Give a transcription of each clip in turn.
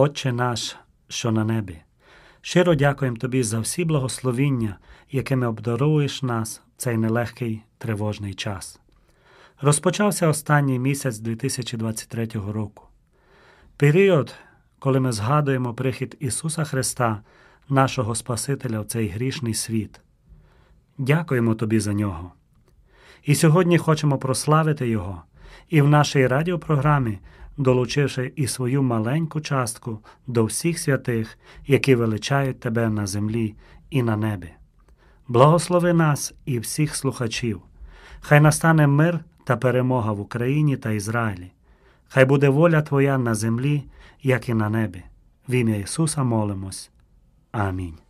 Отче наш, що на небі. Щиро дякуємо Тобі за всі благословіння, якими обдаруєш нас в цей нелегкий тривожний час. Розпочався останній місяць 2023 року. Період, коли ми згадуємо прихід Ісуса Христа, нашого Спасителя в цей грішний світ. Дякуємо Тобі за нього. І сьогодні хочемо прославити Його і в нашій радіопрограмі, долучивши і свою маленьку частку до всіх святих, які величають Тебе на землі і на небі. Благослови нас і всіх слухачів. Хай настане мир та перемога в Україні та Ізраїлі. Хай буде воля Твоя на землі, як і на небі. В ім'я Ісуса молимось. Амінь.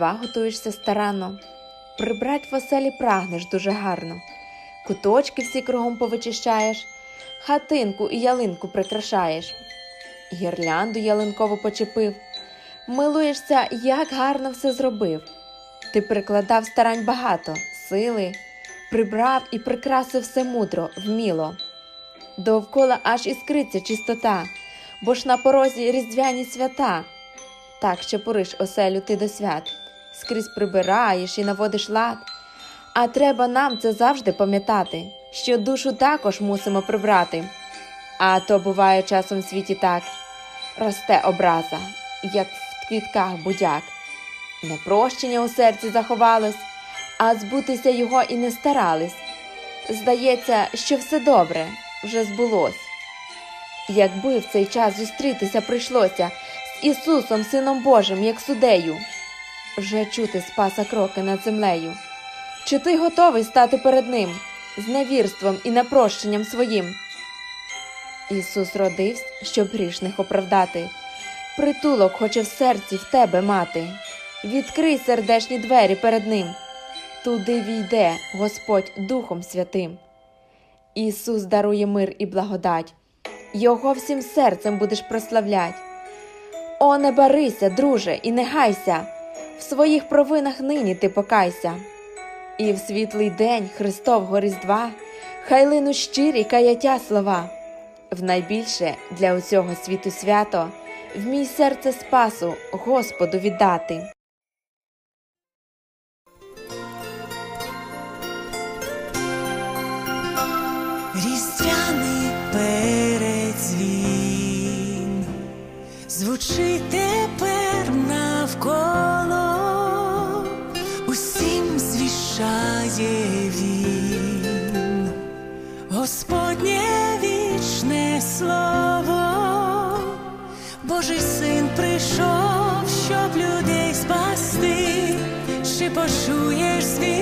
Різдва готуєшся старанно, прибрать в оселі прагнеш дуже гарно, куточки всі кругом повичищаєш, хатинку і ялинку прикрашаєш, гірлянду ялинкову почепив, милуєшся, як гарно все зробив. Ти прикладав старань багато, сили, прибрав і прикрасив все мудро, вміло. Довкола аж іскриться чистота, бо ж на порозі різдвяні свята. Так що пориш оселю ти до свят, скрізь прибираєш і наводиш лад. А треба нам це завжди пам'ятати, що душу також мусимо прибрати. А то буває часом в світі так росте образа, як в квітках будяк. Непрощення у серці заховалось, а збутися його і не старались. Здається, що все добре вже збулось. Якби в цей час зустрітися прийшлося з Ісусом, Сином Божим, як судею, вже чути спаса кроки над землею. Чи ти готовий стати перед Ним з невірством і непрощенням своїм? Ісус родився, щоб грішних оправдати. Притулок хоче в серці в тебе мати. Відкрий сердечні двері перед Ним. Туди війде Господь Духом Святим. Ісус дарує мир і благодать, Його всім серцем будеш прославлять. О, не барися, друже, і не гайся, в своїх провинах нині ти покайся. І в світлий день Христового Різдва хай лину щирі каяття слова. В найбільше для усього світу свято вмій серце спасу Господу віддати. Різдвяний передзвін звучить слово, Божий син прийшов, щоб людей спасти, чи почуєш звістку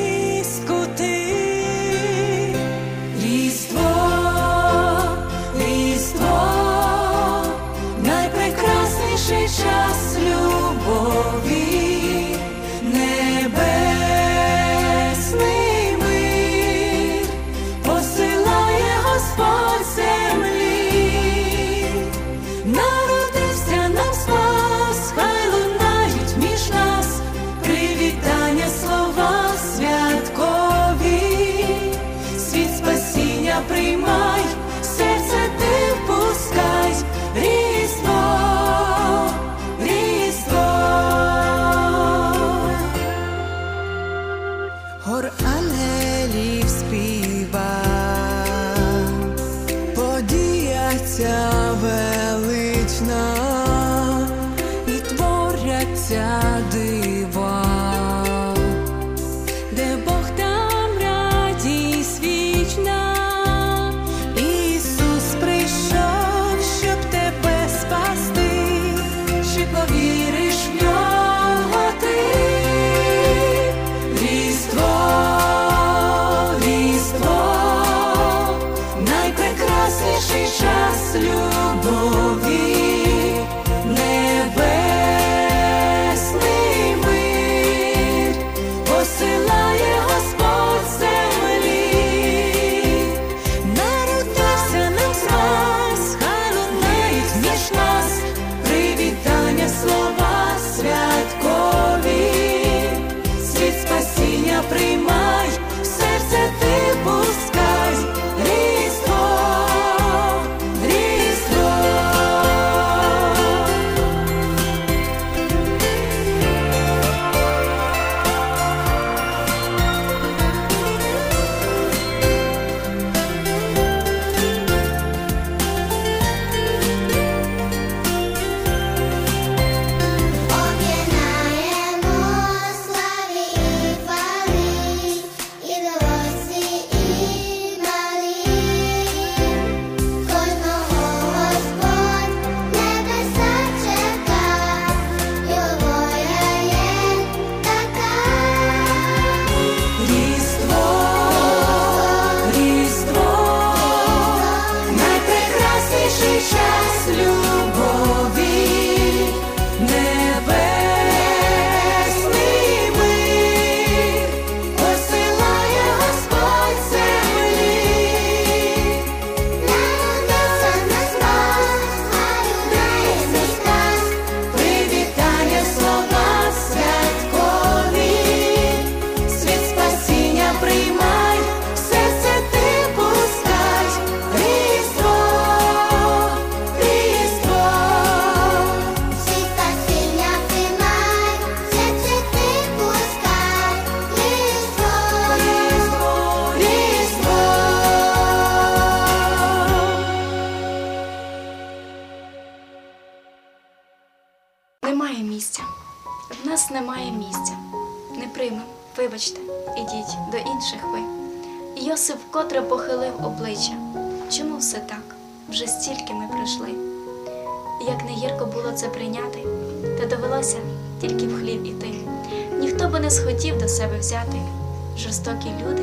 Жорстокі люди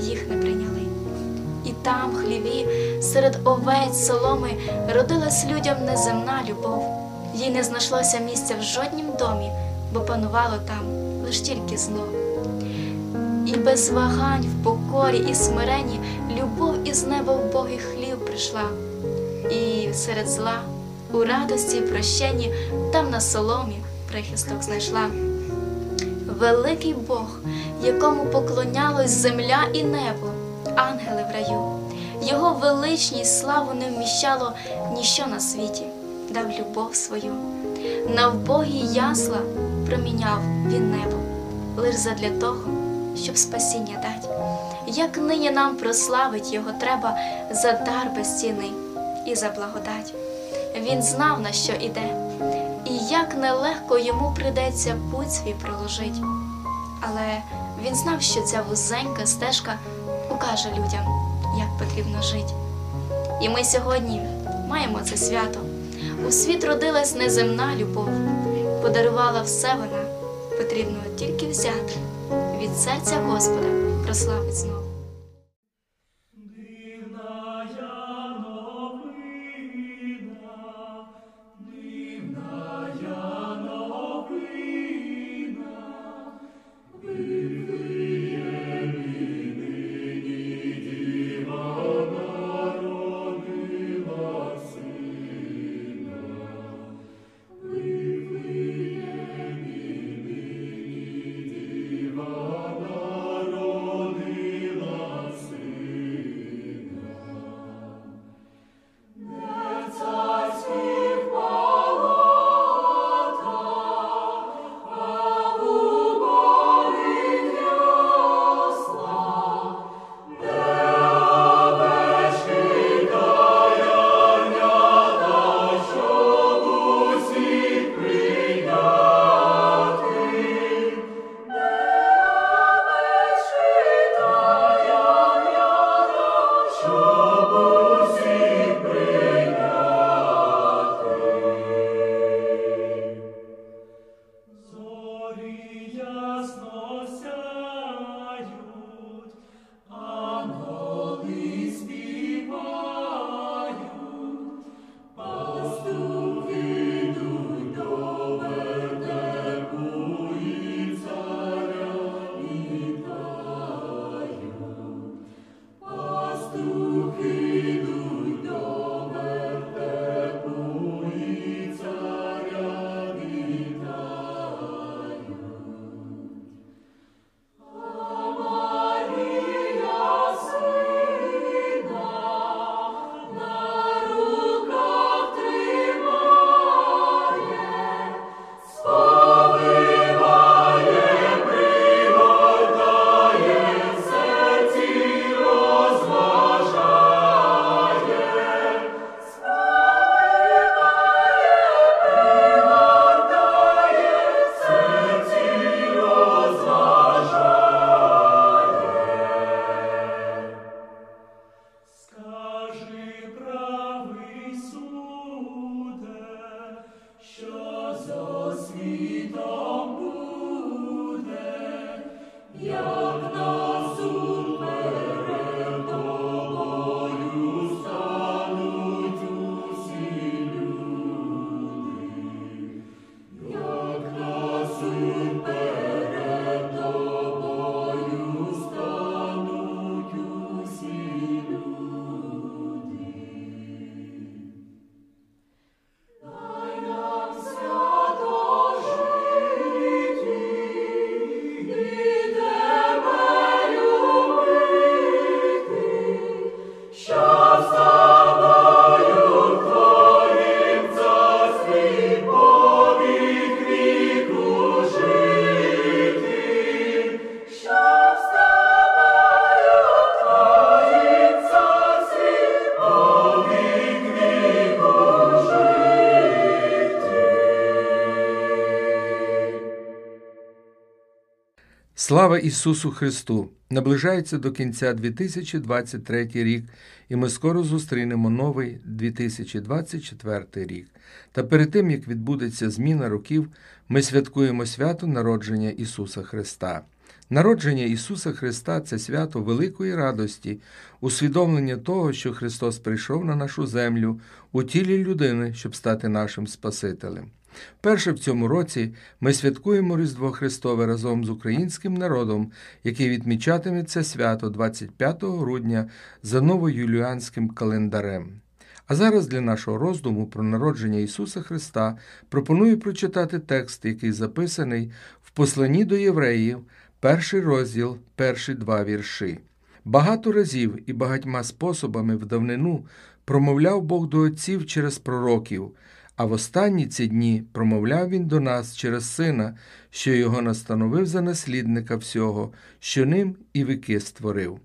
їх не прийняли. І там, в хліві, серед овець соломи, родилась людям неземна любов. Їй не знайшлося місця в жоднім домі, бо панувало там лиш тільки зло. І без вагань в покорі і смиренні любов із неба в Богий хлів прийшла, і серед зла, у радості і прощенні, там на соломі прихисток знайшла. Великий Бог, якому поклонялось земля і небо, ангели в раю, його величність славу не вміщало ніщо на світі, дав любов свою. На вбогі ясла проміняв він небо, лиш задля того, щоб спасіння дать. Як нині нам прославить його треба за дар безцінний і за благодать. Він знав, на що іде, і як нелегко йому придеться путь свій проложить. Але він знав, що ця вузенька стежка укаже людям, як потрібно жити. І ми сьогодні маємо це свято. У світ родилась неземна любов, подарувала все вона, потрібно тільки взяти від серця Господа прославить знову. Слава Ісусу Христу! Наближається до кінця 2023 рік, і ми скоро зустрінемо новий 2024 рік. Та перед тим, як відбудеться зміна років, ми святкуємо свято народження Ісуса Христа. Народження Ісуса Христа це свято великої радості, усвідомлення того, що Христос прийшов на нашу землю у тілі людини, щоб стати нашим Спасителем. Перше в цьому році ми святкуємо Різдво Христове разом з українським народом, який відмічатиме це свято 25 грудня за новоюліанським календарем. А зараз для нашого роздуму про народження Ісуса Христа пропоную прочитати текст, який записаний в посланні до євреїв, перший розділ, перші два вірші. Багато разів і багатьма способами в давнину промовляв Бог до отців через пророків, а в останні ці дні промовляв він до нас через сина, що його настановив за наслідника всього, що ним і віки створив.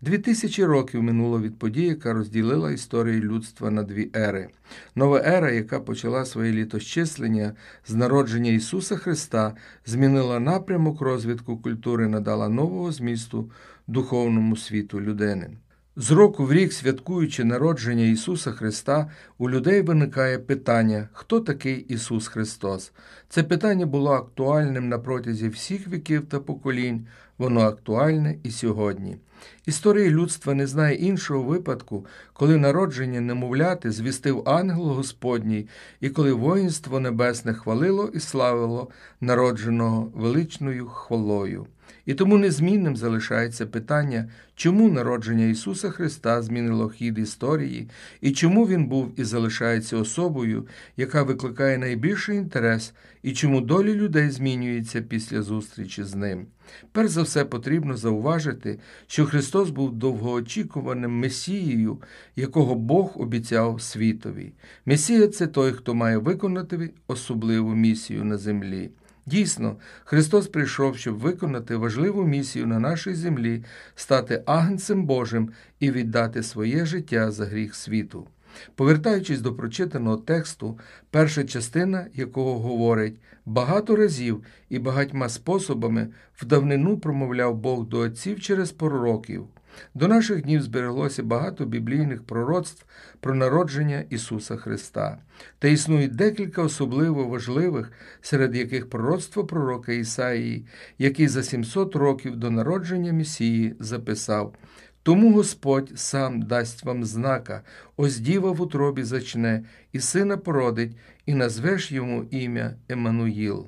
Дві тисячі років минуло від події, яка розділила історію людства на дві ери. Нова ера, яка почала своє літосчислення з народження Ісуса Христа, змінила напрямок розвитку культури, надала нового змісту духовному світу людини. З року в рік, святкуючи народження Ісуса Христа, у людей виникає питання, хто такий Ісус Христос. Це питання було актуальним на протязі всіх віків та поколінь, воно актуальне і сьогодні. Історія людства не знає іншого випадку, коли народження немовляти звістив ангел Господній, і коли воїнство небесне хвалило і славило народженого величною хвалою. І тому незмінним залишається питання, чому народження Ісуса Христа змінило хід історії, і чому Він був і залишається особою, яка викликає найбільший інтерес, і чому долі людей змінюються після зустрічі з ним. Перш за все потрібно зауважити, що Христос був довгоочікуваним Месією, якого Бог обіцяв світові. Месія це той, хто має виконати особливу місію на землі. Дійсно, Христос прийшов, щоб виконати важливу місію на нашій землі, стати агнцем Божим і віддати своє життя за гріх світу. Повертаючись до прочитаного тексту, перша частина якого говорить багато разів і багатьма способами в давнину промовляв Бог до отців через пророків. До наших днів збереглося багато біблійних пророцтв про народження Ісуса Христа, та існує декілька особливо важливих, серед яких пророцтво пророка Ісаїї, який за 700 років до народження Месії записав тому Господь сам дасть вам знака, ось діва в утробі зачне, і сина породить, і назвеш йому ім'я Еммануїл.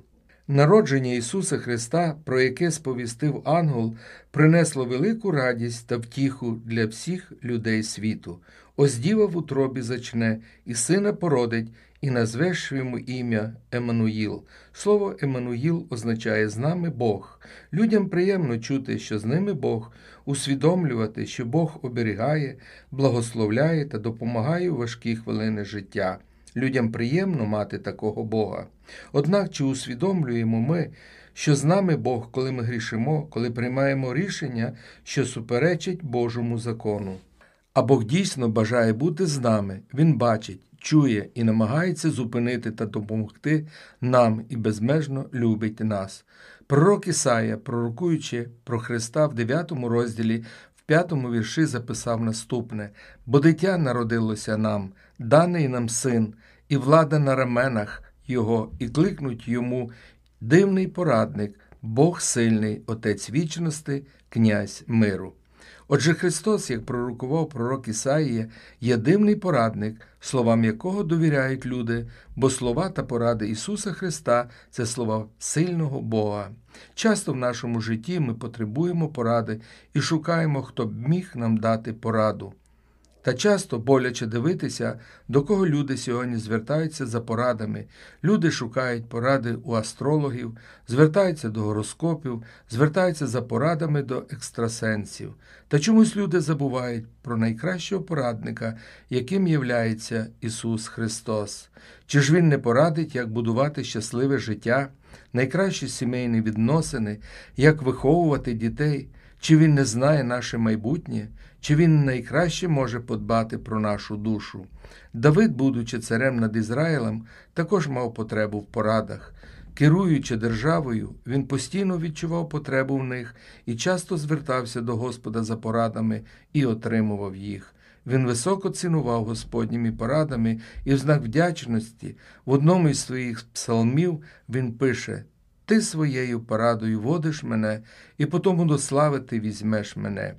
Народження Ісуса Христа, про яке сповістив ангел, принесло велику радість та втіху для всіх людей світу. Ось діва в утробі зачне, і сина породить, і назвеш йому ім'я Еммануїл. Слово Еммануїл означає з нами Бог. Людям приємно чути, що з ними Бог, усвідомлювати, що Бог оберігає, благословляє та допомагає у важкі хвилини життя. Людям приємно мати такого Бога. Однак чи усвідомлюємо ми, що з нами Бог, коли ми грішимо, коли приймаємо рішення, що суперечить Божому закону? А Бог дійсно бажає бути з нами, Він бачить, чує і намагається зупинити та допомогти нам і безмежно любить нас. Пророк Ісая, пророкуючи про Христа в 9 розділі, в 5 вірші записав наступне: бо дитя народилося нам, даний нам син, і влада на раменах Його, і кликнуть йому дивний порадник, Бог сильний, Отець вічності, князь миру. Отже, Христос, як пророкував пророк Ісаїя, є дивний порадник, словам якого довіряють люди, бо слова та поради Ісуса Христа це слова сильного Бога. Часто в нашому житті ми потребуємо поради і шукаємо, хто б міг нам дати пораду. Та часто боляче дивитися, до кого люди сьогодні звертаються за порадами. Люди шукають поради у астрологів, звертаються до гороскопів, звертаються за порадами до екстрасенсів. Та чомусь люди забувають про найкращого порадника, яким являється Ісус Христос. Чи ж Він не порадить, як будувати щасливе життя, найкращі сімейні відносини, як виховувати дітей? Чи він не знає наше майбутнє, чи він найкраще може подбати про нашу душу? Давид, будучи царем над Ізраїлем, також мав потребу в порадах. Керуючи державою, він постійно відчував потребу в них і часто звертався до Господа за порадами і отримував їх. Він високо цінував Господніми порадами і в знак вдячності в одному із своїх псалмів він пише Ти своєю порадою водиш мене, і потому до слави ти візьмеш мене.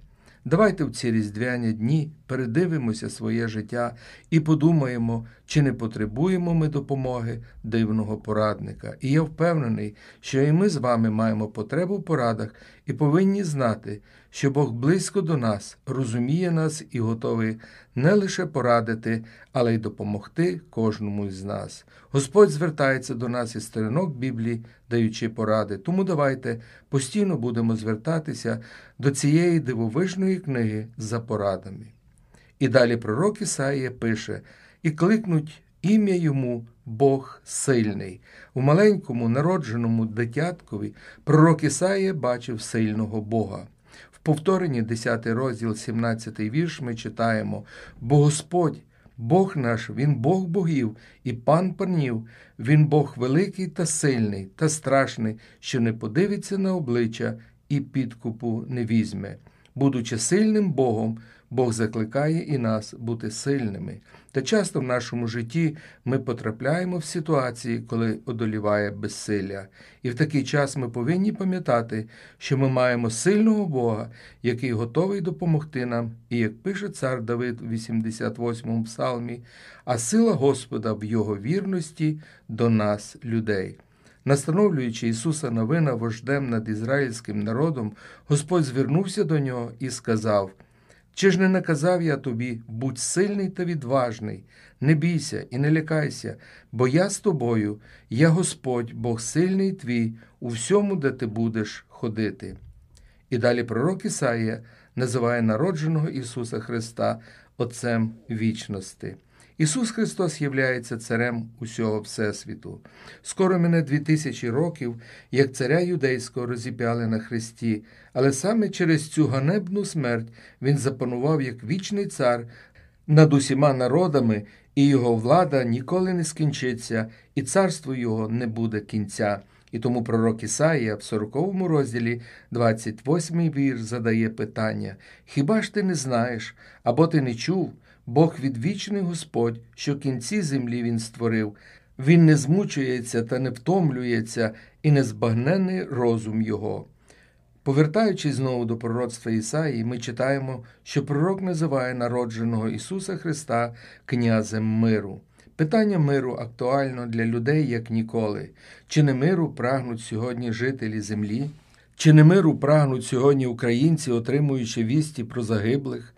Давайте в ці різдвяні дні передивимося своє життя і подумаємо, чи не потребуємо ми допомоги дивного порадника. І я впевнений, що і ми з вами маємо потребу в порадах і повинні знати, що Бог близько до нас, розуміє нас і готовий не лише порадити, але й допомогти кожному з нас. Господь звертається до нас із сторінок Біблії, даючи поради. Тому давайте постійно будемо звертатися до цієї дивовижної книги за порадами. І далі пророк Ісаїя пише: і кликнуть ім'я йому Бог сильний. У маленькому народженому дитяткові пророк Ісаїя бачив сильного Бога. Повторенні 10 розділ, 17 вірш, ми читаємо: Бо Господь, Бог наш, Він Бог богів і пан панів, Він Бог великий та сильний та страшний, що не подивиться на обличчя і підкупу не візьме. Будучи сильним Богом, Бог закликає і нас бути сильними. Та часто в нашому житті ми потрапляємо в ситуації, коли одоліває безсилля. І в такий час ми повинні пам'ятати, що ми маємо сильного Бога, який готовий допомогти нам, і як пише цар Давид у 88-му псалмі, а сила Господа в Його вірності до нас, людей. Настановлюючи Ісуса новина вождем над ізраїльським народом, Господь звернувся до нього і сказав: Чи ж не наказав я тобі, будь сильний та відважний, не бійся і не лякайся, бо я з тобою, я Господь, Бог сильний твій, у всьому, де ти будеш ходити. І далі пророк Ісаїя називає народженого Ісуса Христа Отцем вічності. Ісус Христос являється царем усього Всесвіту. Скоро мене дві тисячі років, як царя юдейського розіп'яли на Христі, але саме через цю ганебну смерть Він запанував як вічний цар над усіма народами, і його влада ніколи не скінчиться, і царство його не буде кінця. І тому пророк Ісаїя в 40 розділі, 28 вір, задає питання: Хіба ж ти не знаєш, або ти не чув? Бог відвічний Господь, що кінці землі Він створив, Він не змучується та не втомлюється, і незбагнений розум Його. Повертаючись знову до пророцтва Ісаї, ми читаємо, що пророк називає народженого Ісуса Христа князем миру. Питання миру актуально для людей як ніколи. Чи не миру прагнуть сьогодні жителі землі? Чи не миру прагнуть сьогодні українці, отримуючи вісті про загиблих?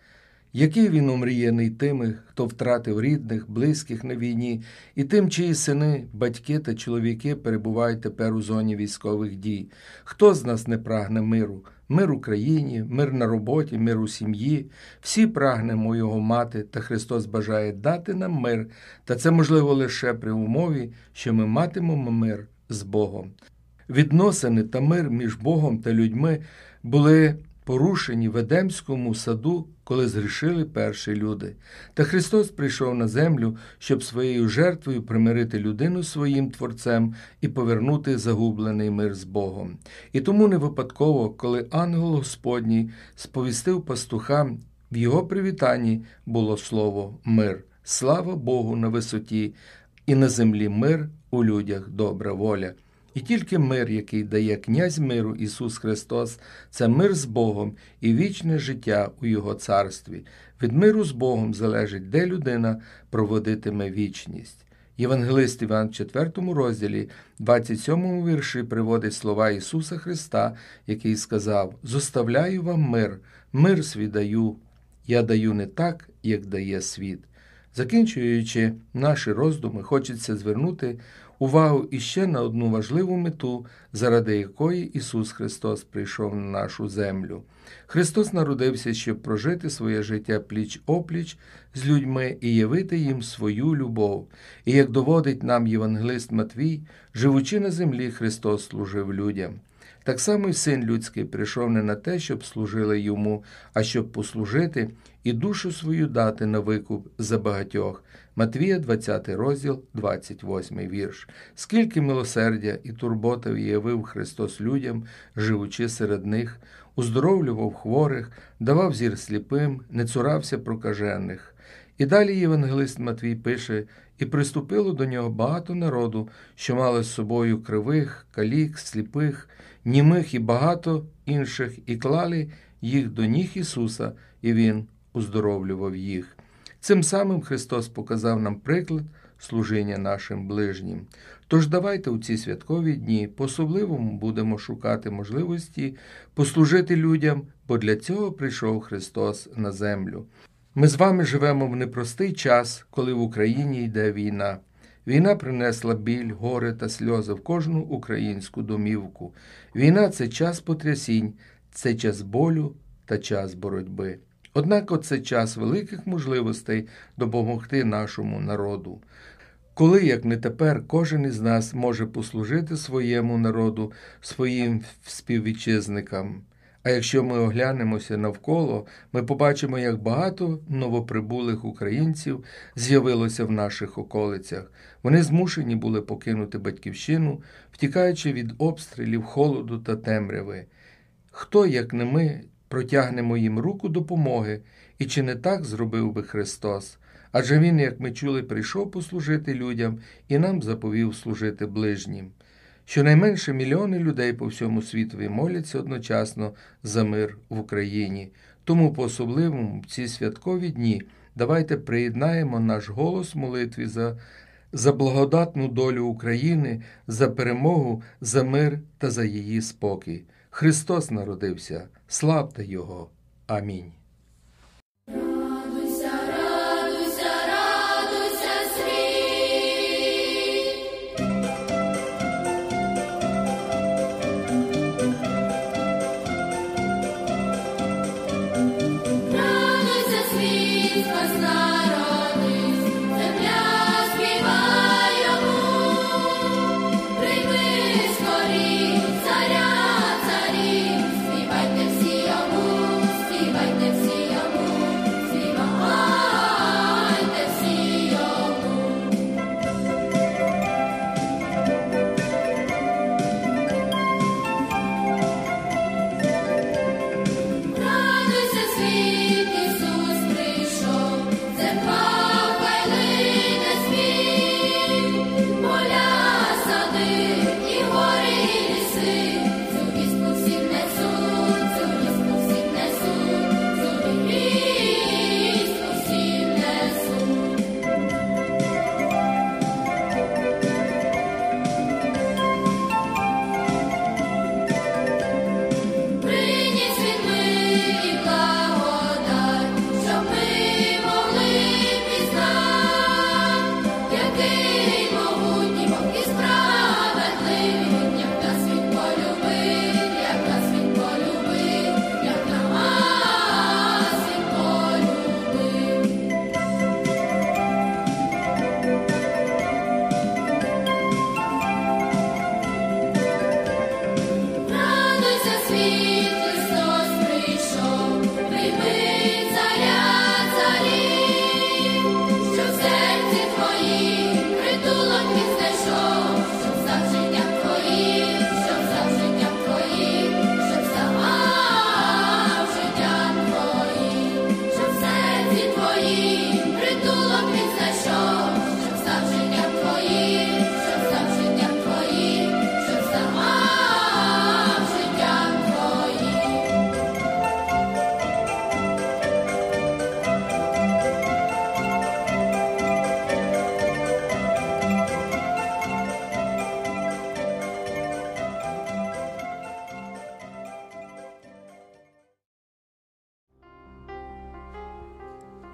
Який він омріяний тими, хто втратив рідних, близьких на війні, і тим, чиї сини, батьки та чоловіки перебувають тепер у зоні військових дій? Хто з нас не прагне миру? Мир Україні, мир на роботі, мир у сім'ї. Всі прагнемо його мати, та Христос бажає дати нам мир, та це можливо лише при умові, що ми матимемо мир з Богом. Відносини та мир між Богом та людьми були порушені в Едемському саду, коли згрішили перші люди. Та Христос прийшов на землю, щоб своєю жертвою примирити людину своїм Творцем і повернути загублений мир з Богом. І тому не випадково, коли ангел Господній сповістив пастухам, в його привітанні було слово мир. Слава Богу на висоті, і на землі мир у людях добра воля. І тільки мир, який дає князь миру Ісус Христос, це мир з Богом і вічне життя у Його царстві. Від миру з Богом залежить, де людина проводитиме вічність. Євангелист Іван в 4 розділі, 27 вірші приводить слова Ісуса Христа, який сказав: Зоставляю вам мир, мир свій даю, я даю не так, як дає світ. Закінчуючи наші роздуми, хочеться звернути увагу іще на одну важливу мету, заради якої Ісус Христос прийшов на нашу землю. Христос народився, щоб прожити своє життя пліч опліч з людьми і явити їм свою любов. І як доводить нам євангелист Матвій, Живучи на землі, Христос служив людям. Так само й син людський прийшов не на те, щоб служили йому, а щоб послужити і душу свою дати на викуп за багатьох. Матвія, 20 розділ, 28 вірш. Скільки милосердя і турбота виявив Христос людям, живучи серед них, уздоровлював хворих, давав зір сліпим, не цурався прокажених. І далі євангелист Матвій пише, і приступило до нього багато народу, що мали з собою кривих, калік, сліпих, німих і багато інших, і клали їх до ніг Ісуса, і Він уздоровлював їх. Цим самим Христос показав нам приклад служіння нашим ближнім. Тож давайте у ці святкові дні по-особливому будемо шукати можливості послужити людям, бо для цього прийшов Христос на землю. Ми з вами живемо в непростий час, коли в Україні йде війна. Війна принесла біль, горе та сльози в кожну українську домівку. Війна це час потрясінь, це час болю та час боротьби. Однак це час великих можливостей допомогти нашому народу. Коли, як не тепер, кожен із нас може послужити своєму народу, своїм співвітчизникам. А якщо ми оглянемося навколо, ми побачимо, як багато новоприбулих українців з'явилося в наших околицях. Вони змушені були покинути батьківщину, втікаючи від обстрілів, холоду та темряви. Хто, як не ми, протягнемо їм руку допомоги, і чи не так зробив би Христос? Адже Він, як ми чули, прийшов послужити людям і нам заповів служити ближнім. Щонайменше мільйони людей по всьому світові моляться одночасно за мир в Україні. Тому по особливому в ці святкові дні давайте приєднаємо наш голос молитві за, за благодатну долю України, за перемогу, за мир та за її спокій. Христос народився, славте Його. Амінь.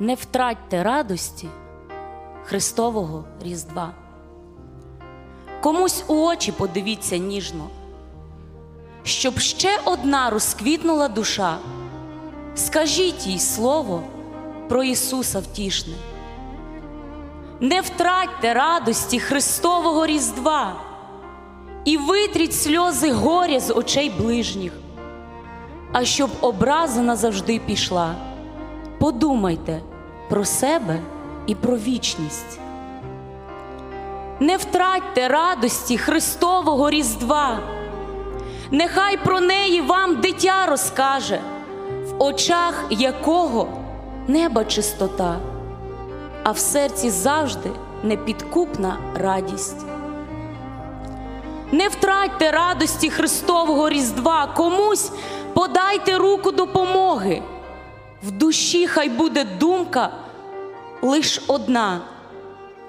Не втратьте радості Христового Різдва. Комусь у очі подивіться ніжно, щоб ще одна розквітнула душа. Скажіть їй слово про Ісуса втішне. Не втратьте радості Христового Різдва. і витріть сльози горя з очей ближніх. А щоб образа назавжди пішла, подумайте про себе і про вічність. Не втратьте радості Христового Різдва, нехай про неї вам дитя розкаже, в очах якого неба чистота, а в серці завжди непідкупна радість. Не втратьте радості Христового Різдва, комусь подайте руку допомоги. В душі хай буде думка лиш одна.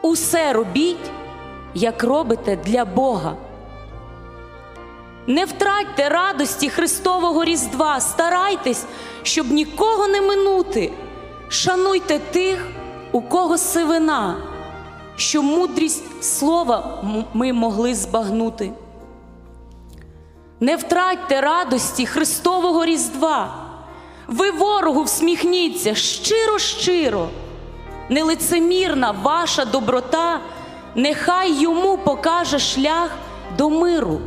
Усе робіть, як робите для Бога. Не втратьте радості Христового Різдва, старайтесь, щоб нікого не минути. Шануйте тих, у кого сивина, що мудрість слова ми могли збагнути. Не втратьте радості Христового Різдва. Ви ворогу всміхніться щиро, щиро, нелицемірна ваша доброта, нехай йому покаже шлях до миру.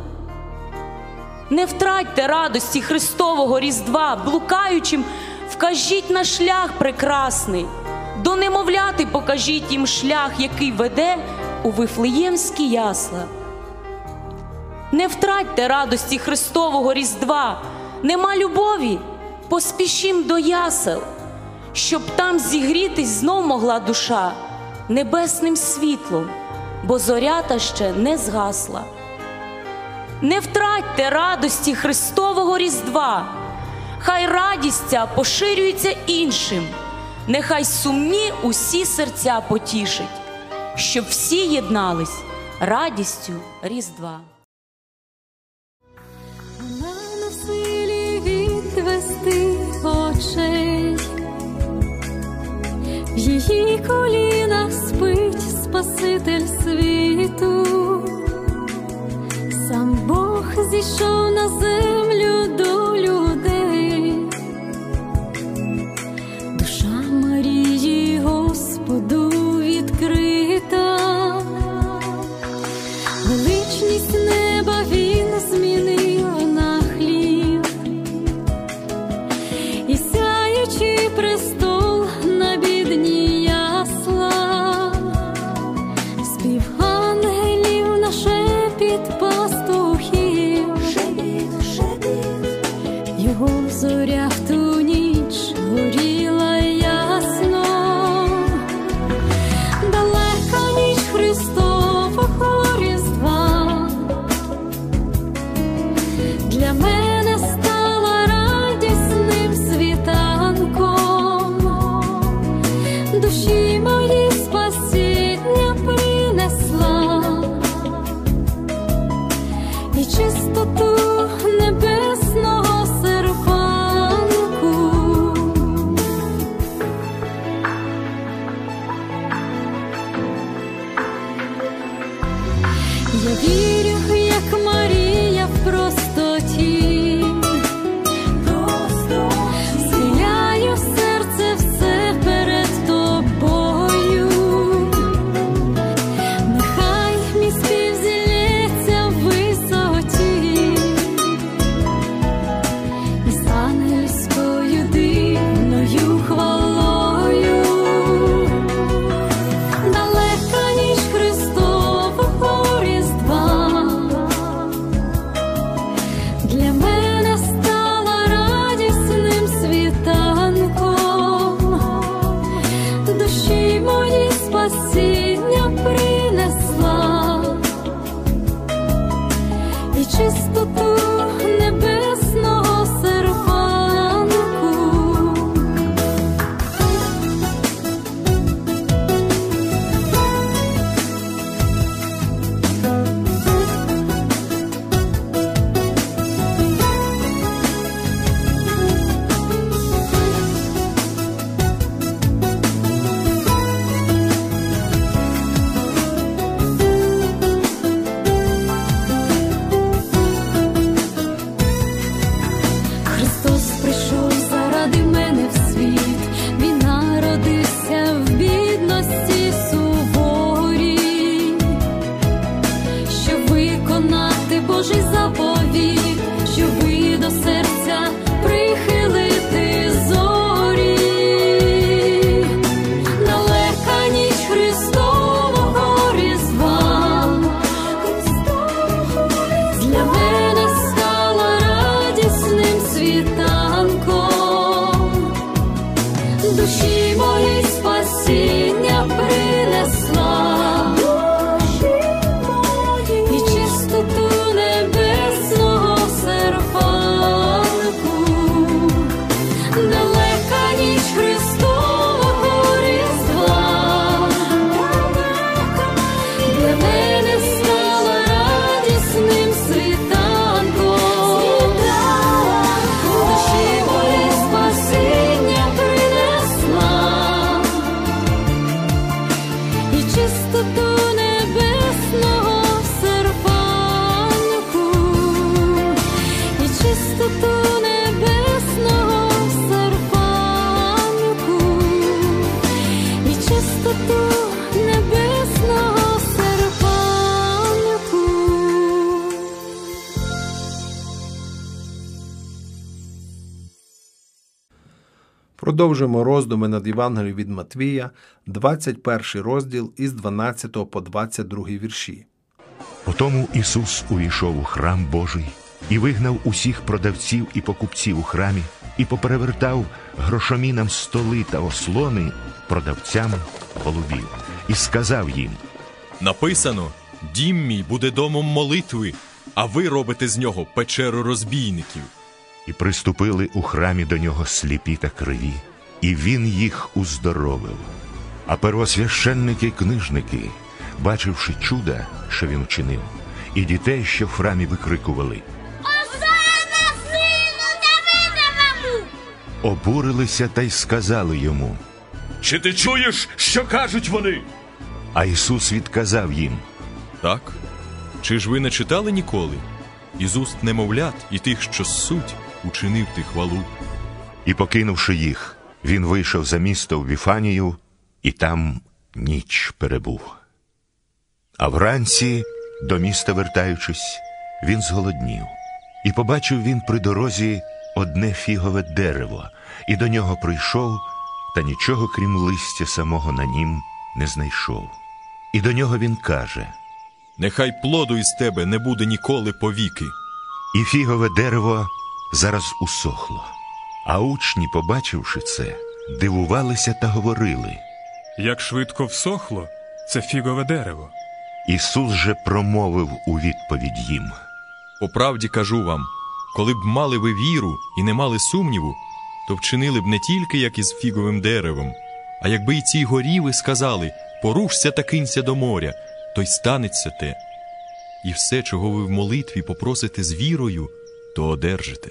Не втратьте радості Христового Різдва, блукаючим, вкажіть на шлях прекрасний, до немовляти покажіть їм шлях, який веде у Вифлеємські ясла. Не втратьте радості Христового Різдва, нема любові, поспішім до ясел, щоб там зігрітись знов могла душа небесним світлом, бо зорята ще не згасла. Не втратьте радості Христового Різдва, хай радість ця поширюється іншим, нехай сумні усі серця потішить, щоб всі єднались радістю Різдва. В її колінах спить Спаситель світу, сам Бог зійшов на землю до Божий заповіт, Продовжуємо роздуми над Євангелієм від Матвія, 21 розділ із 12 по 22 вірші. Потому Ісус увійшов у храм Божий і вигнав усіх продавців і покупців у храмі, і поперевертав грошомінам столи та ослони продавцям голубів, і сказав їм: Написано: Дім мій буде домом молитви, а ви робите з нього печеру розбійників. І приступили у храмі до нього сліпі та криві, і він їх уздоровив. А первосвященники й книжники, бачивши чуда, що він вчинив, і дітей, що в храмі викрикували, обурилися та й сказали йому. Чи ти чуєш, що кажуть вони? А Ісус відказав їм. Так? Чи ж ви не читали ніколи? Із уст немовлят і тих, що ссуть, учинив ти хвалу. І, покинувши їх, він вийшов за місто в Віфанію, і там ніч перебув. А вранці, до міста вертаючись, він зголоднів, і побачив він при дорозі одне фігове дерево, і до нього прийшов, та нічого крім листя самого на нім не знайшов. І до нього він каже: Нехай плоду із тебе не буде ніколи повіки. І фігове дерево зараз усохло. А учні, побачивши це, дивувалися та говорили. Як швидко всохло це фігове дерево. Ісус же промовив у відповідь їм. По правді кажу вам, коли б мали ви віру і не мали сумніву, то вчинили б не тільки як із фіговим деревом, а якби й цій горі ви сказали порушся та кинься до моря, то й станеться те. І все, чого ви в молитві попросите з вірою, то одержите.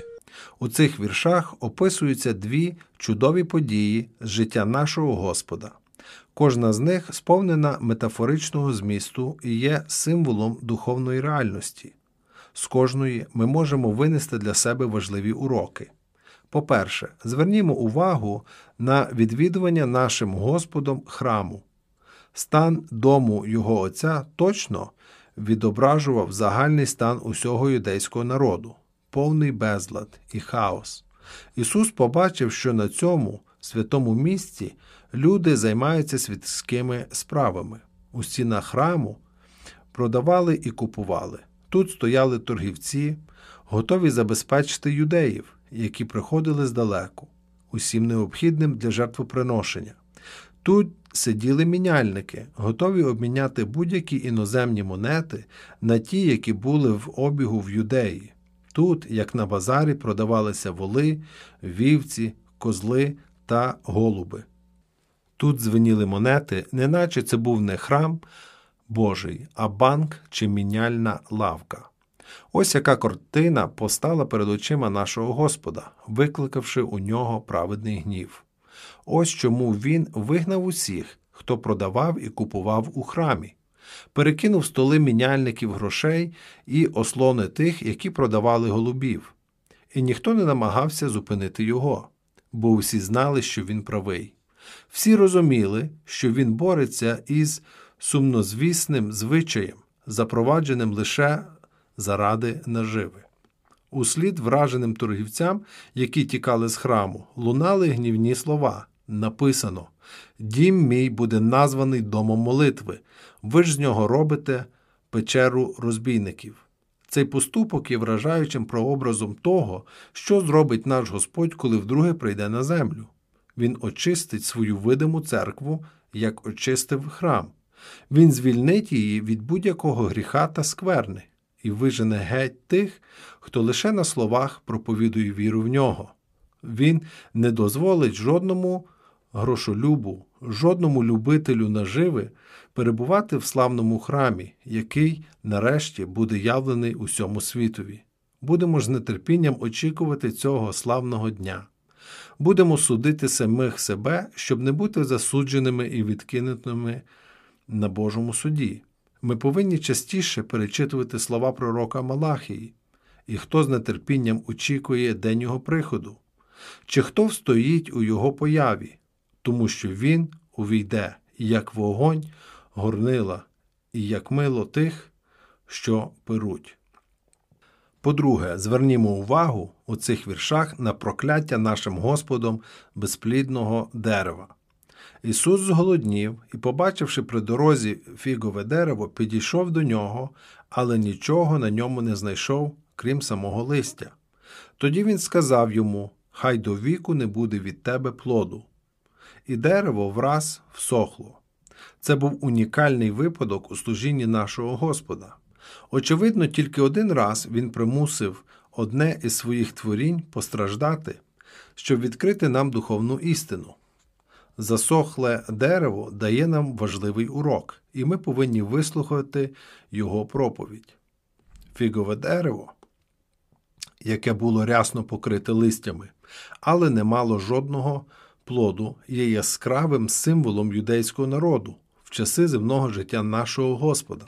У цих віршах описуються дві чудові події з життя нашого Господа. Кожна з них сповнена метафоричного змісту і є символом духовної реальності. З кожної ми можемо винести для себе важливі уроки. По-перше, звернімо увагу на відвідування нашим Господом храму. Стан дому його отця точно відображував загальний стан усього юдейського народу, повний безлад і хаос. Ісус побачив, що на цьому святому місці люди займаються світськими справами. У стінах храму продавали і купували. Тут стояли торгівці, готові забезпечити юдеїв, які приходили здалеку, усім необхідним для жертвоприношення. Тут сиділи міняльники, готові обміняти будь-які іноземні монети на ті, які були в обігу в юдеї. Тут, як на базарі, продавалися воли, вівці, козли та голуби. Тут звеніли монети, неначе це був не храм Божий, а банк чи міняльна лавка. Ось яка картина постала перед очима нашого Господа, викликавши у нього праведний гнів. Ось чому він вигнав усіх, хто продавав і купував у храмі, перекинув столи міняльників грошей і ослони тих, які продавали голубів. І ніхто не намагався зупинити його, бо всі знали, що він правий. Всі розуміли, що він бореться із сумнозвісним звичаєм, запровадженим лише заради наживи. Услід враженим торгівцям, які тікали з храму, лунали гнівні слова. Написано: Дім мій буде названий домом молитви. Ви ж з нього робите печеру розбійників. Цей поступок є вражаючим прообразом того, що зробить наш Господь, коли вдруге прийде на землю. Він очистить свою видиму церкву, як очистив храм. Він звільнить її від будь-якого гріха та скверни і вижене геть тих, хто лише на словах проповідує віру в нього. Він не дозволить жодному грошолюбу, жодному любителю наживи перебувати в славному храмі, який нарешті буде явлений усьому світові. Будемо ж з нетерпінням очікувати цього славного дня. Будемо судити самих себе, щоб не бути засудженими і відкинутими на Божому суді. Ми повинні частіше перечитувати слова пророка Малахії, і хто з нетерпінням очікує день його приходу, чи хто встоїть у його появі, тому що він увійде, як вогонь, горнила, і як мило тих, що перуть. По-друге, звернімо увагу у цих віршах на прокляття нашим Господом безплідного дерева. Ісус зголоднів і, побачивши при дорозі фігове дерево, підійшов до нього, але нічого на ньому не знайшов, крім самого листя. Тоді він сказав йому: Хай до віку не буде від тебе плоду. І дерево враз всохло. Це був унікальний випадок у служінні нашого Господа. Очевидно, тільки один раз він примусив одне із своїх творінь постраждати, щоб відкрити нам духовну істину. Засохле дерево дає нам важливий урок, і ми повинні вислухати його проповідь. Фігове дерево, яке було рясно покрите листями, але не мало жодного плоду, є яскравим символом юдейського народу в часи земного життя нашого Господа.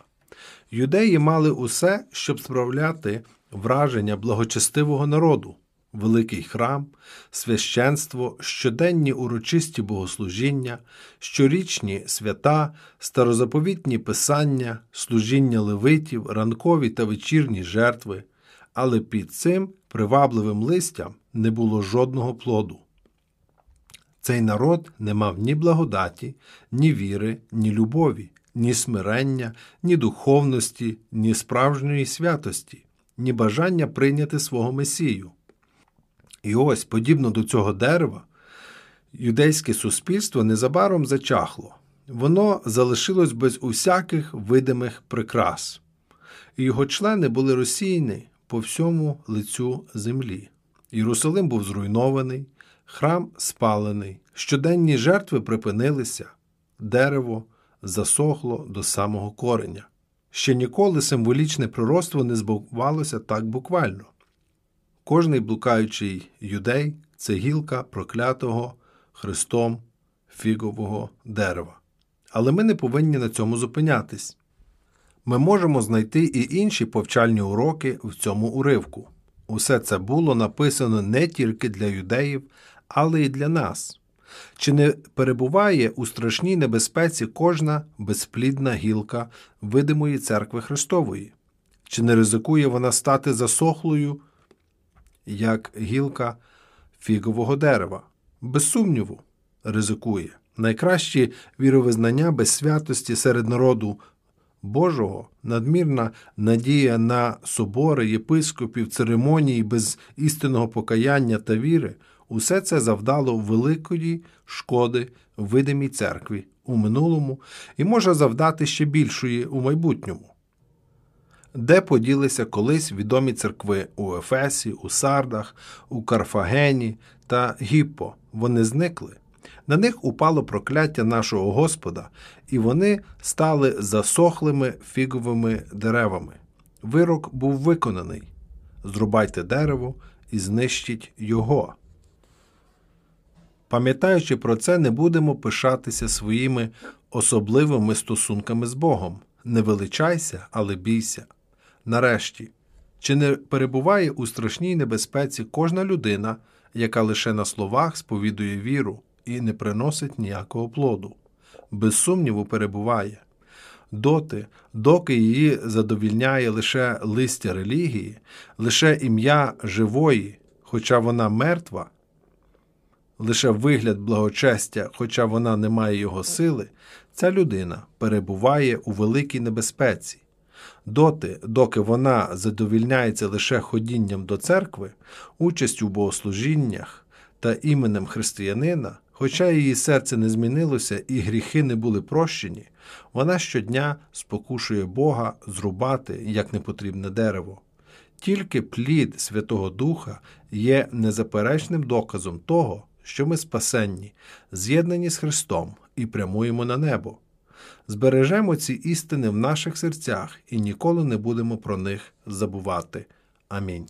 Юдеї мали усе, щоб справляти враження благочестивого народу, великий храм, священство, щоденні урочисті богослужіння, щорічні свята, старозаповітні писання, служіння левитів, ранкові та вечірні жертви, але під цим привабливим листям не було жодного плоду. Цей народ не мав ні благодаті, ні віри, ні любові, ні смирення, ні духовності, ні справжньої святості, ні бажання прийняти свого Месію. І ось, подібно до цього дерева, юдейське суспільство незабаром зачахло, воно залишилось без усяких видимих прикрас, і його члени були розсіяні по всьому лицю землі. Єрусалим був зруйнований, храм спалений, щоденні жертви припинилися, дерево засохло до самого кореня. Ще ніколи символічне пророцтво не збувалося так буквально. Кожний блукаючий юдей це гілка проклятого Христом фігового дерева. Але ми не повинні на цьому зупинятись. Ми можемо знайти і інші повчальні уроки в цьому уривку. Усе це було написано не тільки для юдеїв, але й для нас. Чи не перебуває у страшній небезпеці кожна безплідна гілка видимої церкви Христової? Чи не ризикує вона стати засохлою, як гілка фігового дерева? Без сумніву, ризикує. Найкращі віровизнання без святості серед народу Божого, надмірна надія на собори, єпископів, церемонії без істинного покаяння та віри, усе це завдало великої шкоди видимій церкві у минулому і може завдати ще більшої у майбутньому. Де поділися колись відомі церкви у Ефесі, у Сардах, у Карфагені та Гіппо, вони зникли. На них упало прокляття нашого Господа, і вони стали засохлими фіговими деревами. Вирок був виконаний зрубайте дерево і знищіть його. Пам'ятаючи про це, не будемо пишатися своїми особливими стосунками з Богом. Не величайся, але бійся. Нарешті, чи не перебуває у страшній небезпеці кожна людина, яка лише на словах сповідує віру і не приносить ніякого плоду? Без сумніву, перебуває. доти, доки її задовільняє лише листя релігії, лише ім'я живої, хоча вона мертва, лише вигляд благочестя, хоча вона не має його сили, ця людина перебуває у великій небезпеці. Доти, доки вона задовільняється лише ходінням до церкви, участю у богослужіннях та іменем християнина, хоча її серце не змінилося і гріхи не були прощені, вона щодня спокушує Бога зрубати як непотрібне дерево. Тільки плід Святого Духа є незаперечним доказом того, що ми спасенні, з'єднані з Христом і прямуємо на небо. Збережемо ці істини в наших серцях і ніколи не будемо про них забувати. Амінь.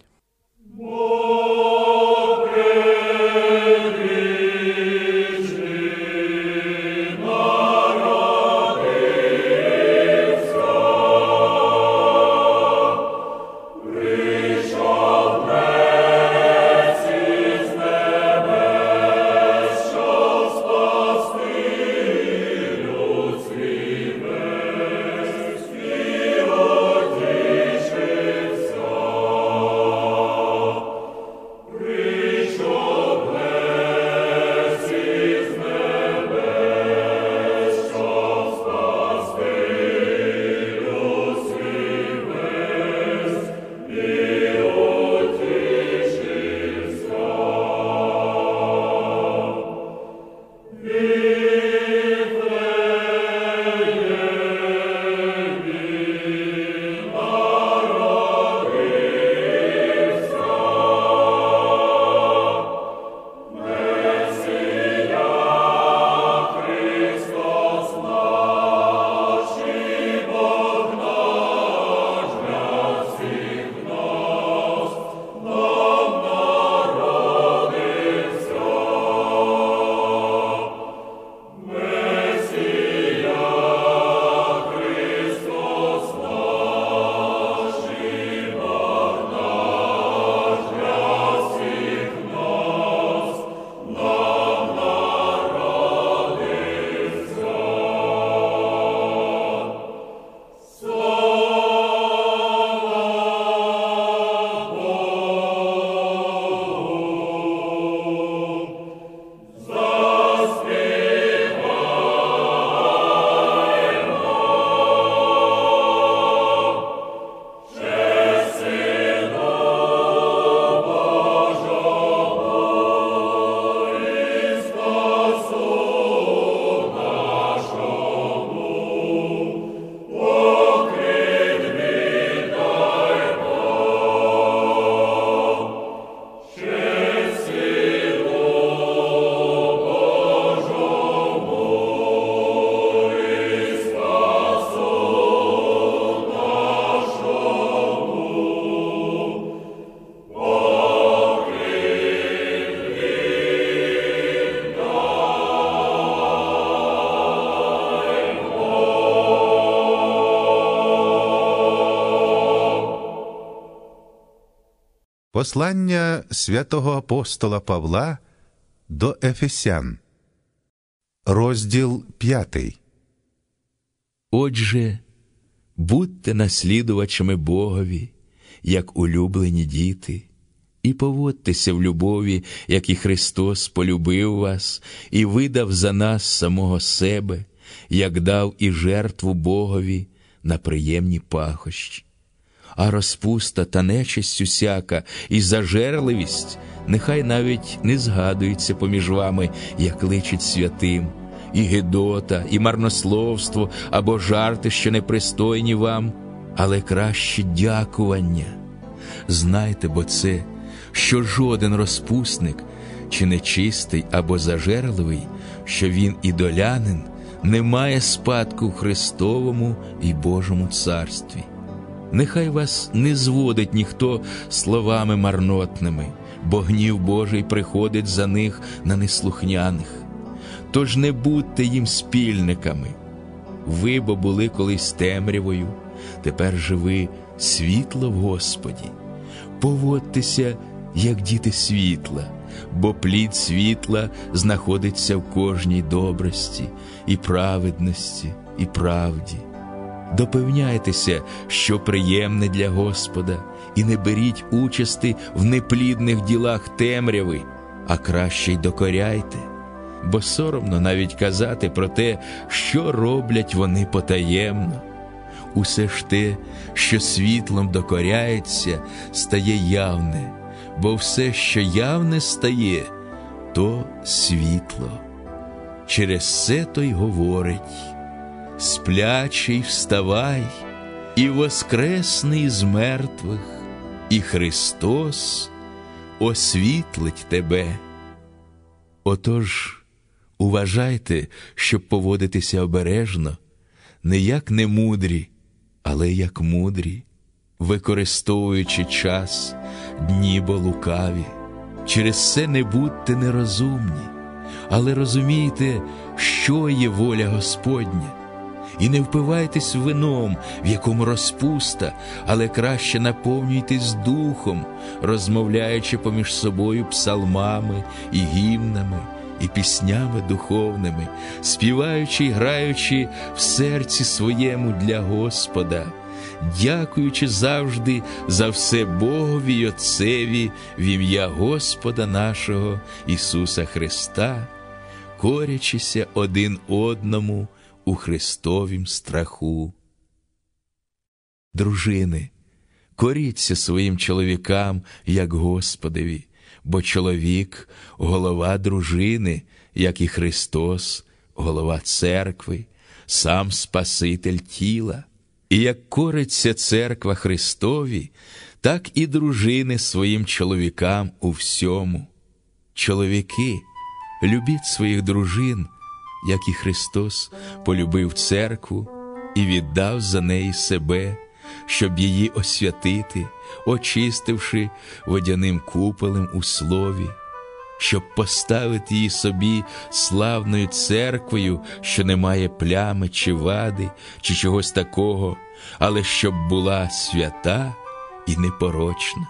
Послання святого апостола Павла до Ефесян, розділ 5. Отже, будьте наслідувачами Богові, як улюблені діти, і поводьтеся в любові, як і Христос полюбив вас і видав за нас самого себе, як дав і жертву Богові на приємні пахощі. А розпуста та нечисть усяка і зажерливість нехай навіть не згадується поміж вами, як личить святим, і гидота, і марнословство або жарти, що непристойні вам, але краще дякування. Знайте бо це, що жоден розпусник, чи нечистий або зажерливий, що він ідолянин, не має спадку в Христовому і Божому царстві. Нехай вас не зводить ніхто словами марнотними, бо гнів Божий приходить за них на неслухняних. Тож не будьте їм спільниками. Ви бо були колись темрявою, тепер же ви світло в Господі. Поводьтеся, як діти світла, бо плід світла знаходиться в кожній добрості, і праведності, і правді. Допевняйтеся, що приємне для Господа, і не беріть участи в неплідних ділах темряви, а краще й докоряйте, бо соромно навіть казати про те, що роблять вони потаємно. Усе ж те, що світлом докоряється, стає явне, бо все, що явне стає, то світло. Через це той говорить сплячий вставай, і воскресний з мертвих, і Христос освітлить тебе. Отож, уважайте, щоб поводитися обережно, не як немудрі, але як мудрі, використовуючи час, дні бо лукаві. Через це не будьте нерозумні, але розумійте, що є воля Господня і не впивайтесь вином, в якому розпуста, але краще наповнюйтесь духом, розмовляючи поміж собою псалмами і гімнами, і піснями духовними, співаючи й граючи в серці своєму для Господа. Дякуючи завжди за все Богові й Отцеві в ім'я Господа нашого Ісуса Христа, корячися один одному у Христовім страху. Дружини, коріться своїм чоловікам, як Господові, бо чоловік голова дружини, як і Христос, голова церкви, сам Спаситель тіла. І як кориться церква Христові, так і дружини своїм чоловікам у всьому. Чоловіки, любіть своїх дружин як і Христос полюбив церкву і віддав за неї себе, щоб її освятити, очистивши водяним куполем у слові, щоб поставити її собі славною церквою, що не має плями чи вади, чи чогось такого, але щоб була свята і непорочна.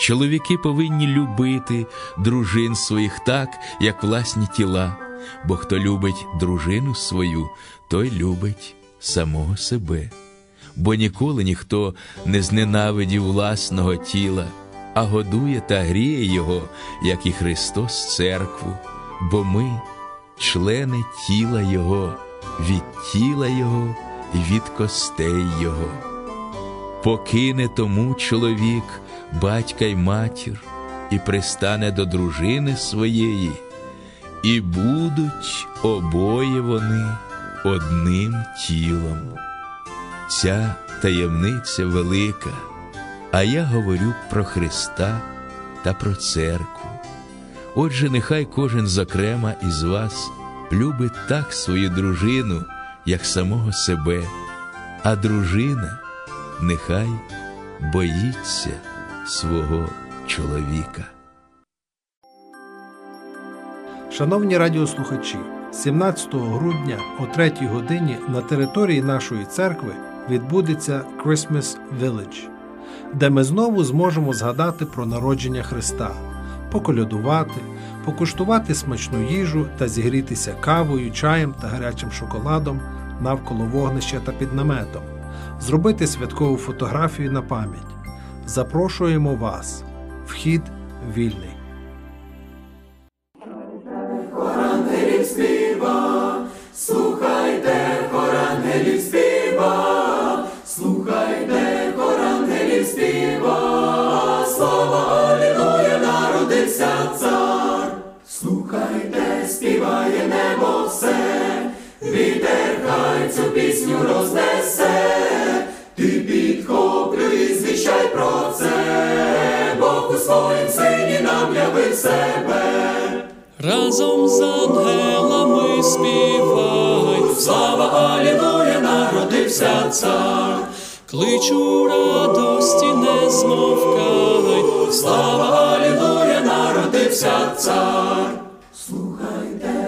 Чоловіки повинні любити дружин своїх так, як власні тіла бо хто любить дружину свою, той любить самого себе, бо ніколи ніхто не зненавидів власного тіла, а годує та гріє його, як і Христос церкву, бо ми члени тіла Його, від тіла Його і від костей Його. Покине тому чоловік, батька й матір, і пристане до дружини своєї і будуть обоє вони одним тілом. Ця таємниця велика, а я говорю про Христа та про церкву. Отже, нехай кожен зокрема із вас любить так свою дружину, як самого себе, а дружина нехай боїться свого чоловіка. Шановні радіослухачі, 17 грудня о 3 годині на території нашої церкви відбудеться Christmas Village, де ми знову зможемо згадати про народження Христа, поколядувати, покуштувати смачну їжу та зігрітися кавою, чаєм та гарячим шоколадом навколо вогнища та під наметом, зробити святкову фотографію на пам'ять. Запрошуємо вас. Вхід вільний. Цю пісню рознесе, ти підхоплюй і звіщай про це, Бог у своїм сині нам явив себе. Разом з ангелами співай, Слава Алілуя, народився цар. кличу радості, не змовкай, Слава Алілуя, народився цар. Слухайте,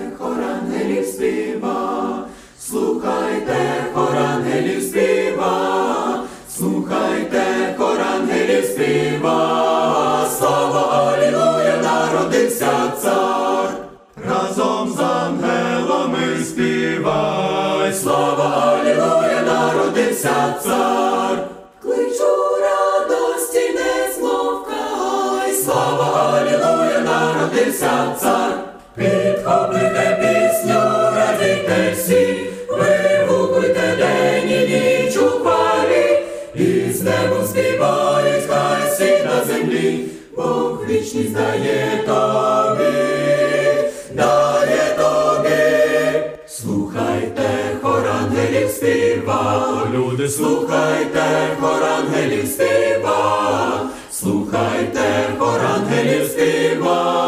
слухайте, хор ангелів співа, слухайте, хор ангелів співа, слава Алілуя, народився цар. Разом з ангелами співай, слава Алілуя, народився цар. Кличу радості, не змовкай, слава Алілуя, народився цар. Підхоплюйте пісню, радійте всі, вигукуйте день і ніч у хвалі, і з небом співають, хай всі на землі, Бог вічність дає тобі, дає тобі. Слухайте, хор ангелів співа, люди, слухайте, хор ангелів співа, слухайте, хор ангелів співа,